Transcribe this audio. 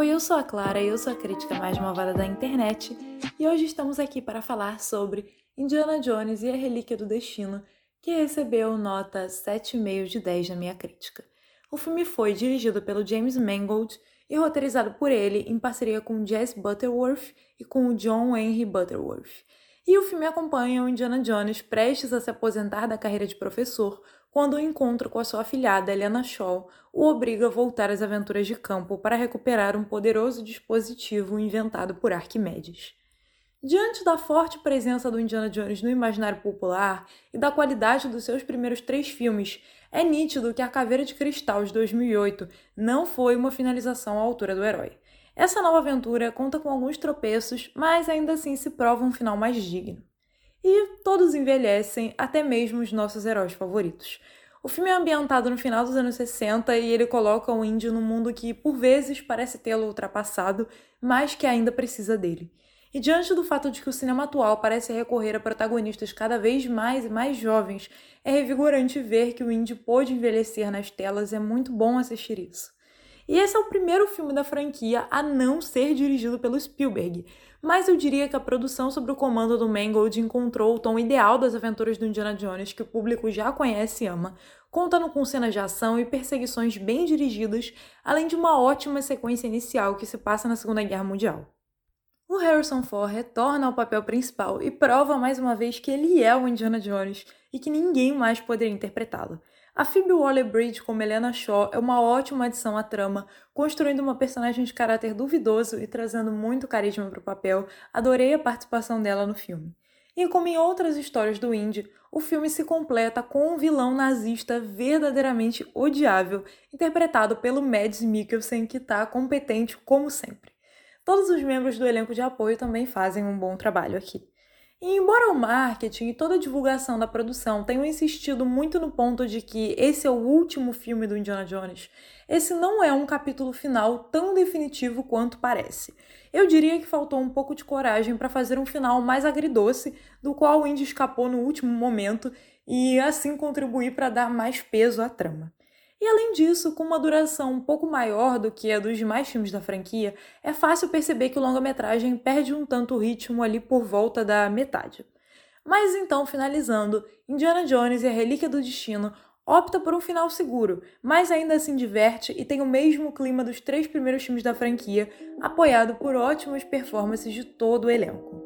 Oi, eu sou a Clara eu sou a crítica mais malvada da internet e hoje estamos aqui para falar sobre Indiana Jones e a Relíquia do Destino, que recebeu nota 7,5 de 10 na minha crítica. O filme foi dirigido pelo James Mangold e roteirizado por ele em parceria com Jess Butterworth e com John Henry Butterworth. E o filme acompanha o Indiana Jones prestes a se aposentar da carreira de professor quando o encontro com a sua afilhada Helena Shaw o obriga a voltar às aventuras de campo para recuperar um poderoso dispositivo inventado por Arquimedes. Diante da forte presença do Indiana Jones no imaginário popular e da qualidade dos seus primeiros três filmes, é nítido que A Caveira de Cristal de 2008 não foi uma finalização à altura do herói. Essa nova aventura conta com alguns tropeços, mas ainda assim se prova um final mais digno. E todos envelhecem, até mesmo os nossos heróis favoritos. O filme é ambientado no final dos anos 60 e ele coloca o índio num mundo que, por vezes, parece tê-lo ultrapassado, mas que ainda precisa dele. E diante do fato de que o cinema atual parece recorrer a protagonistas cada vez mais e mais jovens, é revigorante ver que o índio pôde envelhecer nas telas, é muito bom assistir isso. E esse é o primeiro filme da franquia a não ser dirigido pelo Spielberg, mas eu diria que a produção sob o comando do Mangold encontrou o tom ideal das aventuras do Indiana Jones que o público já conhece e ama, contando com cenas de ação e perseguições bem dirigidas, além de uma ótima sequência inicial que se passa na Segunda Guerra Mundial. O Harrison Ford retorna ao papel principal e prova mais uma vez que ele é o Indiana Jones e que ninguém mais poderia interpretá-lo. A Phoebe Waller-Bridge como Helena Shaw é uma ótima adição à trama, construindo uma personagem de caráter duvidoso e trazendo muito carisma para o papel. Adorei a participação dela no filme. E como em outras histórias do Indy, o filme se completa com um vilão nazista verdadeiramente odiável, interpretado pelo Mads Mikkelsen, que está competente como sempre. Todos os membros do elenco de apoio também fazem um bom trabalho aqui. E embora o marketing e toda a divulgação da produção tenham insistido muito no ponto de que esse é o último filme do Indiana Jones, esse não é um capítulo final tão definitivo quanto parece. Eu diria que faltou um pouco de coragem para fazer um final mais agridoce, do qual o Indy escapou no último momento e assim contribuir para dar mais peso à trama. E além disso, com uma duração um pouco maior do que a dos demais filmes da franquia, é fácil perceber que o longa-metragem perde um tanto o ritmo ali por volta da metade. Mas então, finalizando, Indiana Jones e a Relíquia do Destino opta por um final seguro, mas ainda assim diverte e tem o mesmo clima dos três primeiros filmes da franquia, apoiado por ótimas performances de todo o elenco.